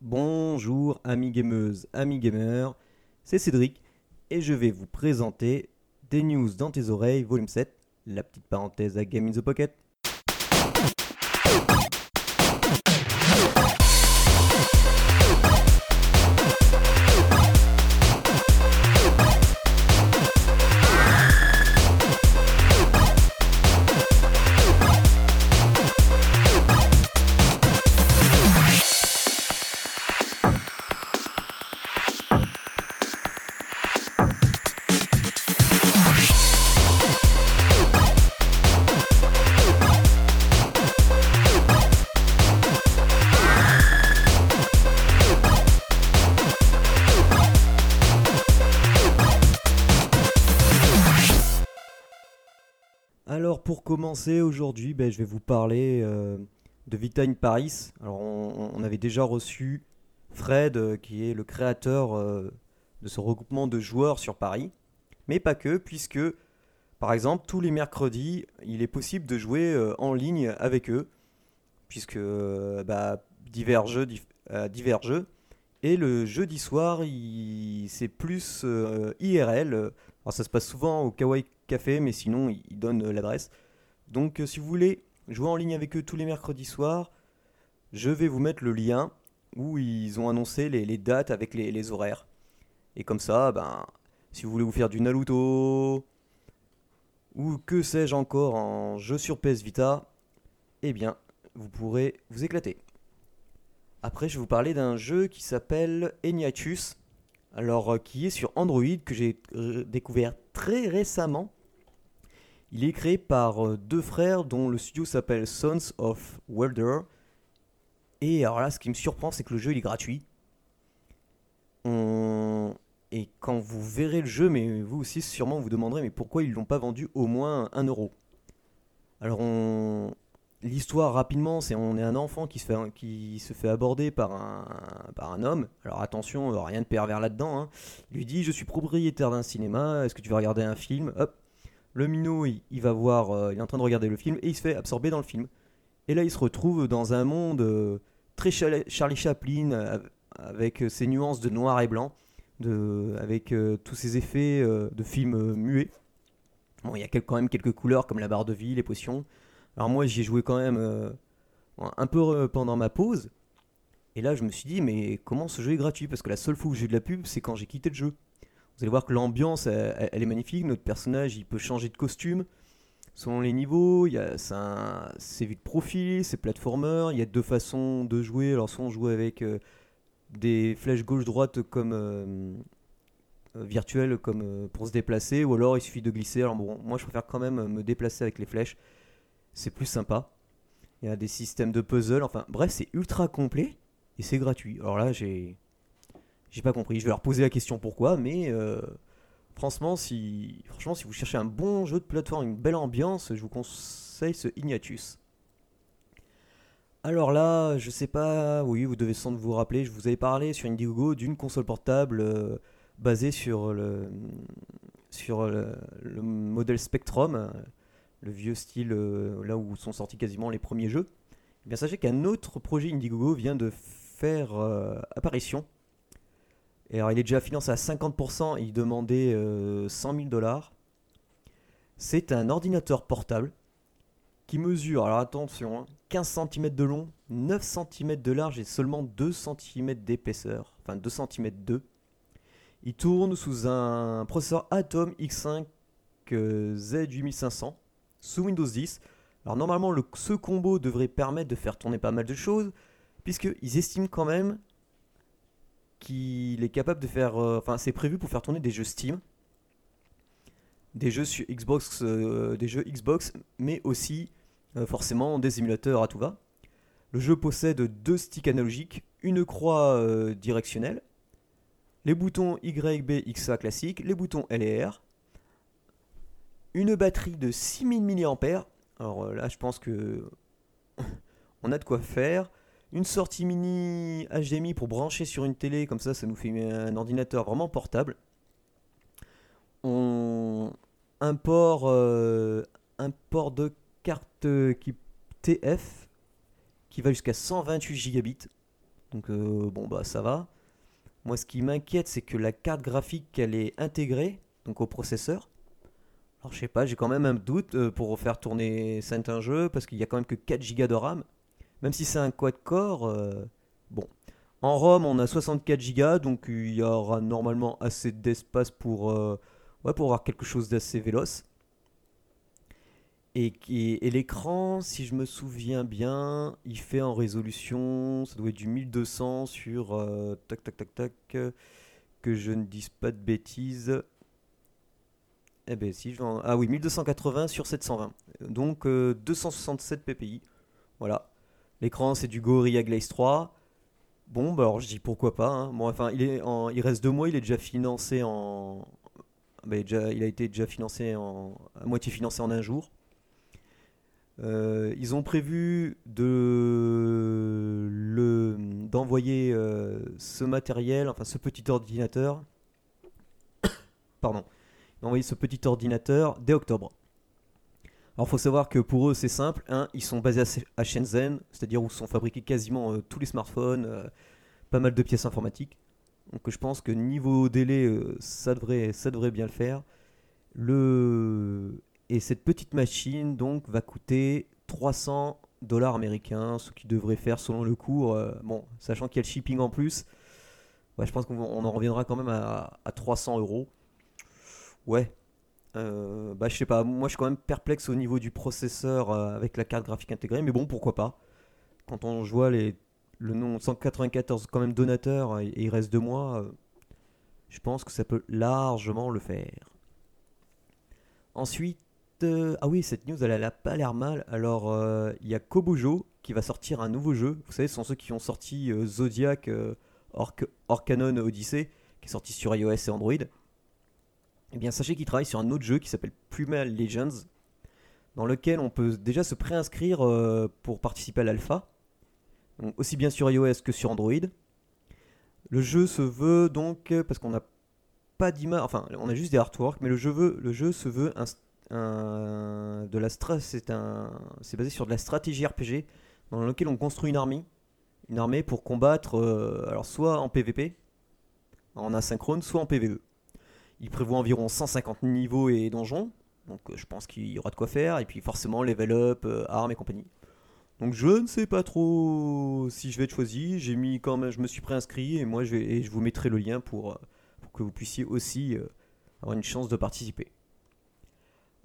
Bonjour amis gameuses, amis gamers, c'est Cédric et je vais vous présenter des news dans tes oreilles, volume 7, la petite parenthèse à Game in the Pocket. Pour commencer aujourd'hui, ben, je vais vous parler euh, de Vita in Paris. Alors on, avait déjà reçu Fred, euh, qui est le créateur euh, de ce regroupement de joueurs sur Paris. Mais pas que, puisque par exemple tous les mercredis, il est possible de jouer en ligne avec eux, puisque bah, divers, jeux, divers jeux. Et le jeudi soir, c'est plus IRL. Alors ça se passe souvent au Kawaii Café, mais sinon ils donnent euh, l'adresse. Donc euh, si vous voulez jouer en ligne avec eux tous les mercredis soirs, je vais vous mettre le lien où ils ont annoncé les, dates avec les, horaires. Et comme ça, ben, si vous voulez vous faire du Naruto ou que sais-je encore en jeu sur PS Vita, eh bien, vous pourrez vous éclater. Après, je vais vous parler d'un jeu qui s'appelle Eniatus, alors euh, qui est sur Android, que j'ai découvert très récemment. Il est créé par euh, deux frères dont le studio s'appelle Sons of Welder. Et alors là, ce qui me surprend, c'est que le jeu il est gratuit. Et quand vous verrez le jeu, mais vous aussi sûrement vous demanderez, mais pourquoi ils l'ont pas vendu au moins 1 euro? Alors on... L'histoire rapidement, c'est on est un enfant qui se fait, qui se fait aborder par un, par un homme. Alors attention, euh, rien de pervers là-dedans. hein. Il lui dit, je suis propriétaire d'un cinéma, est-ce que tu veux regarder un film? Hop, le minot, il, va voir, euh, il est en train de regarder le film et il se fait absorber dans le film. Et là, il se retrouve dans un monde euh, très Charlie Chaplin, euh, avec ses nuances de noir et blanc, avec tous ces effets de films euh, muets. Bon, il y a quand même quelques couleurs comme la barre de vie, les potions. Alors moi, j'y ai joué quand même un peu pendant ma pause. Et là, je me suis dit, mais comment ce jeu est gratuit? Parce que la seule fois où j'ai eu de la pub, c'est quand j'ai quitté le jeu. Vous allez voir que l'ambiance, elle, est magnifique. Notre personnage, il peut changer de costume selon les niveaux. C'est, de profil, c'est platformer. Il y a deux façons de jouer. Alors, soit on joue avec euh, des flèches gauche-droite comme euh, virtuelles, comme euh, pour se déplacer, ou alors il suffit de glisser. Alors, bon, moi, je préfère quand même me déplacer avec les flèches. C'est plus sympa. Il y a des systèmes de puzzle. Enfin, bref, c'est ultra complet et c'est gratuit. Alors là, j'ai. J'ai pas compris. Je vais leur poser la question pourquoi, mais euh, franchement, si, franchement, si vous cherchez un bon jeu de plateforme, une belle ambiance, je vous conseille ce Ignatus. Alors là, je sais pas, oui, vous devez sans doute vous rappeler, je vous avais parlé sur Indiegogo d'une console portable euh, basée sur le, sur le, le modèle Spectrum, le vieux style euh, là où sont sortis quasiment les premiers jeux. Eh bien, sachez qu'un autre projet Indiegogo vient de faire apparition. Alors, il est déjà financé à 50%, il demandait euh, 100 000 dollars. C'est un ordinateur portable qui mesure, alors attention, hein, 15 cm de long, 9 cm de large et seulement 2 cm d'épaisseur. Enfin 2 cm 2. Il tourne sous un processeur Atom X5 euh, Z8500 sous Windows 10. Alors normalement le- ce combo devrait permettre de faire tourner pas mal de choses puisqu'ils estiment quand même qu'il est capable de faire... euh, Enfin c'est prévu pour faire tourner des jeux Steam des jeux euh, Xbox, mais aussi euh, forcément des émulateurs à tout va. Le jeu possède deux sticks analogiques, une croix directionnelle, les boutons Y, B, XA classiques, les boutons L et R, une batterie de 6000 mAh. Alors là, je pense que on a de quoi faire. Une sortie mini HDMI pour brancher sur une télé, comme ça, ça nous fait un ordinateur vraiment portable. On... Un port, euh, un port de carte qui TF qui va jusqu'à 128 gigabits. Donc euh, bon bah ça va. Moi ce qui m'inquiète c'est que la carte graphique elle est intégrée donc au processeur. Alors je sais pas, j'ai quand même un doute euh, pour faire tourner certains jeux parce qu'il y a quand même que 4 Go de RAM. Même si c'est un quad-core, euh, bon. En ROM on a 64 Go donc il y aura normalement assez d'espace pour, euh, pour avoir quelque chose d'assez véloce. Et, l'écran, si je me souviens bien, il fait en résolution, ça doit être du 1200 sur... euh, tac tac tac tac, que je ne dise pas de bêtises. Eh ben si, je vais en- ah oui, 1280 sur 720. Donc euh, 267 ppi. Voilà. L'écran, c'est du Gorilla Glaze 3. Bon, bah alors je dis pourquoi pas. hein. Enfin, il, est il reste deux mois, il est déjà financé en... bah, il a été déjà financé en... à moitié financé en un jour. Euh, ils ont prévu de d'envoyer euh, ce matériel, enfin ce petit ordinateur, pardon, d'envoyer ce petit ordinateur dès octobre. Alors faut savoir que pour eux c'est simple, ils sont basés à Sh- à Shenzhen, c'est-à-dire où sont fabriqués quasiment euh, tous les smartphones, euh, pas mal de pièces informatiques. Donc je pense que niveau délai, euh, ça devrait, ça devrait bien le faire. Et cette petite machine donc va coûter 300 dollars américains, ce qui devrait faire selon le cours, bon, sachant qu'il y a le shipping en plus, je pense qu'on on en reviendra quand même à, à 300 euros. Ouais, euh, bah je sais pas, moi je suis quand même perplexe au niveau du processeur euh, avec la carte graphique intégrée, mais bon, pourquoi pas. Quand on voit les, le nom 194 quand même donateur et, et il reste deux mois, euh, je pense que ça peut largement le faire. Ensuite, euh, ah oui, cette news elle, a pas l'air mal. Alors, euh, il y a Kobojo qui va sortir un nouveau jeu. Vous savez, ce sont ceux qui ont sorti euh, Zodiac euh, Orc- Orcanon Odyssey, qui est sorti sur iOS et Android. Eh sachez qu'ils travaillent sur un autre jeu qui s'appelle Plumal Legends, dans lequel on peut déjà se préinscrire euh, pour participer à l'alpha, aussi bien sur iOS que sur Android. Le jeu se veut donc, euh, parce qu'on n'a pas d'image, enfin, on a juste des artworks, mais le jeu, se veut de la c'est c'est basé sur de la stratégie RPG, dans lequel on construit une armée, une armée pour combattre, euh, alors soit en PvP, en asynchrone, soit en PvE. Il prévoit environ 150 niveaux et donjons, donc euh, je pense qu'il y aura de quoi faire, et puis forcément level up, euh, armes et compagnie. Donc je ne sais pas trop si je vais être choisi, j'ai mis quand même, je me suis préinscrit et moi je, et je vous mettrai le lien pour, euh, que vous puissiez aussi avoir une chance de participer.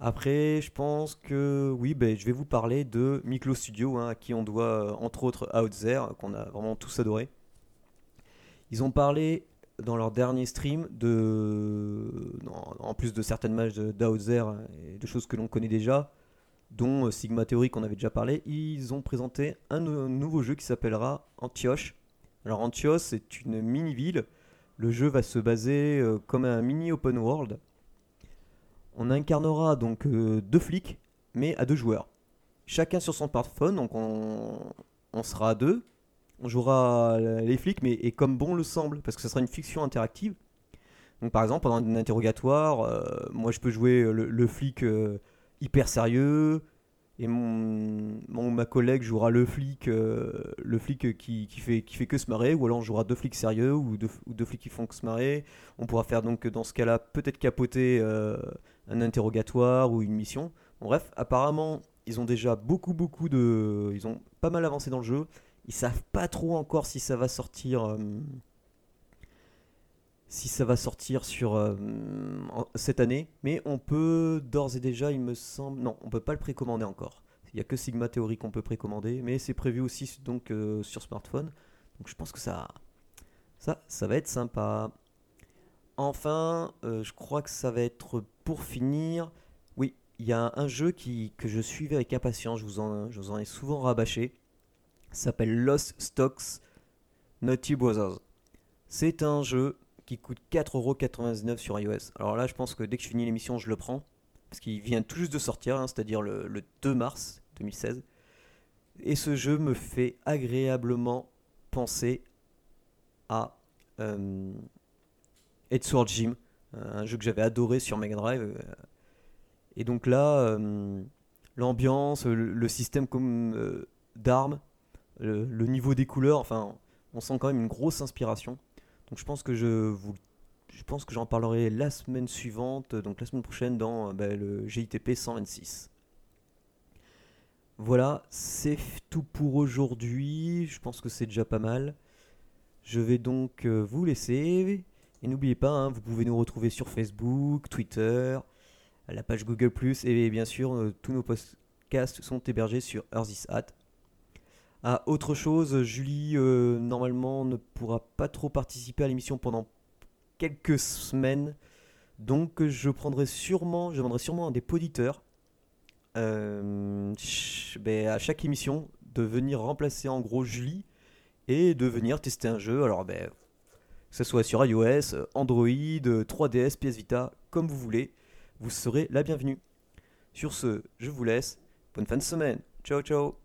Après, je pense que oui, ben, je vais vous parler de Miklo Studio, hein, à qui on doit entre autres Outzer, qu'on a vraiment tous adoré. Ils ont parlé dans leur dernier stream en- plus de certaines matchs d'Outzer et de choses que l'on connaît déjà, dont euh, Sigma Theory qu'on avait déjà parlé, ils ont présenté un nou- nouveau jeu qui s'appellera Antioche. Alors Antioche, c'est une mini-ville. Le jeu va se baser euh, comme un mini open world. On incarnera donc euh, deux flics, mais à deux joueurs. Chacun sur son smartphone, donc on, on sera à deux. On jouera les flics, mais comme bon le semble, parce que ce sera une fiction interactive. Donc par exemple, pendant un interrogatoire, euh, moi je peux jouer le, flic euh, hyper sérieux, et mon, ma collègue jouera le flic, euh, le flic qui, qui fait, qui fait que se marrer, ou alors on jouera deux flics sérieux ou deux, deux flics qui font que se marrer. On pourra faire donc dans ce cas-là peut-être capoter un interrogatoire ou une mission. Bref, apparemment ils ont déjà beaucoup beaucoup de, ils ont pas mal avancé dans le jeu. Ils savent pas trop encore si ça va sortir. euh, si ça va sortir sur euh, cette année, mais on peut d'ores et déjà, il me semble, non, on peut pas le précommander encore. Il y a que Sigma Theory qu'on peut précommander, mais c'est prévu aussi donc euh, sur smartphone. Donc je pense que ça, ça, ça va être sympa. Enfin, je crois que ça va être pour finir. Oui, il y a un jeu qui, que je suivais avec impatience. Je vous en, je vous en ai souvent rabâché. S'appelle Lost Stocks Naughty Brothers. C'est un jeu qui coûte 4,99€ sur iOS. Alors là, je pense que dès que je finis l'émission, je le prends. Parce qu'il vient tout juste de sortir, hein, c'est-à-dire le, le 2 mars 2016. Et ce jeu me fait agréablement penser à euh, Sword Gym, un jeu que j'avais adoré sur Mega Drive. euh. Et donc là, euh, l'ambiance, le, système euh, d'armes, le, niveau des couleurs, enfin, on sent quand même une grosse inspiration. Donc je pense que j'en parlerai la semaine suivante, donc la semaine prochaine dans bah, le GITP 126. Voilà, c'est tout pour aujourd'hui. Je pense que c'est déjà pas mal. Je vais donc euh, vous laisser. Et n'oubliez pas, hein, vous pouvez nous retrouver sur Facebook, Twitter, la page Google ⁇ et bien sûr, euh, tous nos podcasts sont hébergés sur Earthis Ah, autre chose, Julie, euh, normalement, ne pourra pas trop participer à l'émission pendant quelques semaines. Donc, je prendrai sûrement, je demanderai sûrement un des poditeurs ben, à chaque émission de venir remplacer en gros Julie et de venir tester un jeu. Alors, ben, que ce soit sur iOS, Android, 3DS, PS Vita, comme vous voulez, vous serez la bienvenue. Sur ce, je vous laisse. Bonne fin de semaine. Ciao, ciao.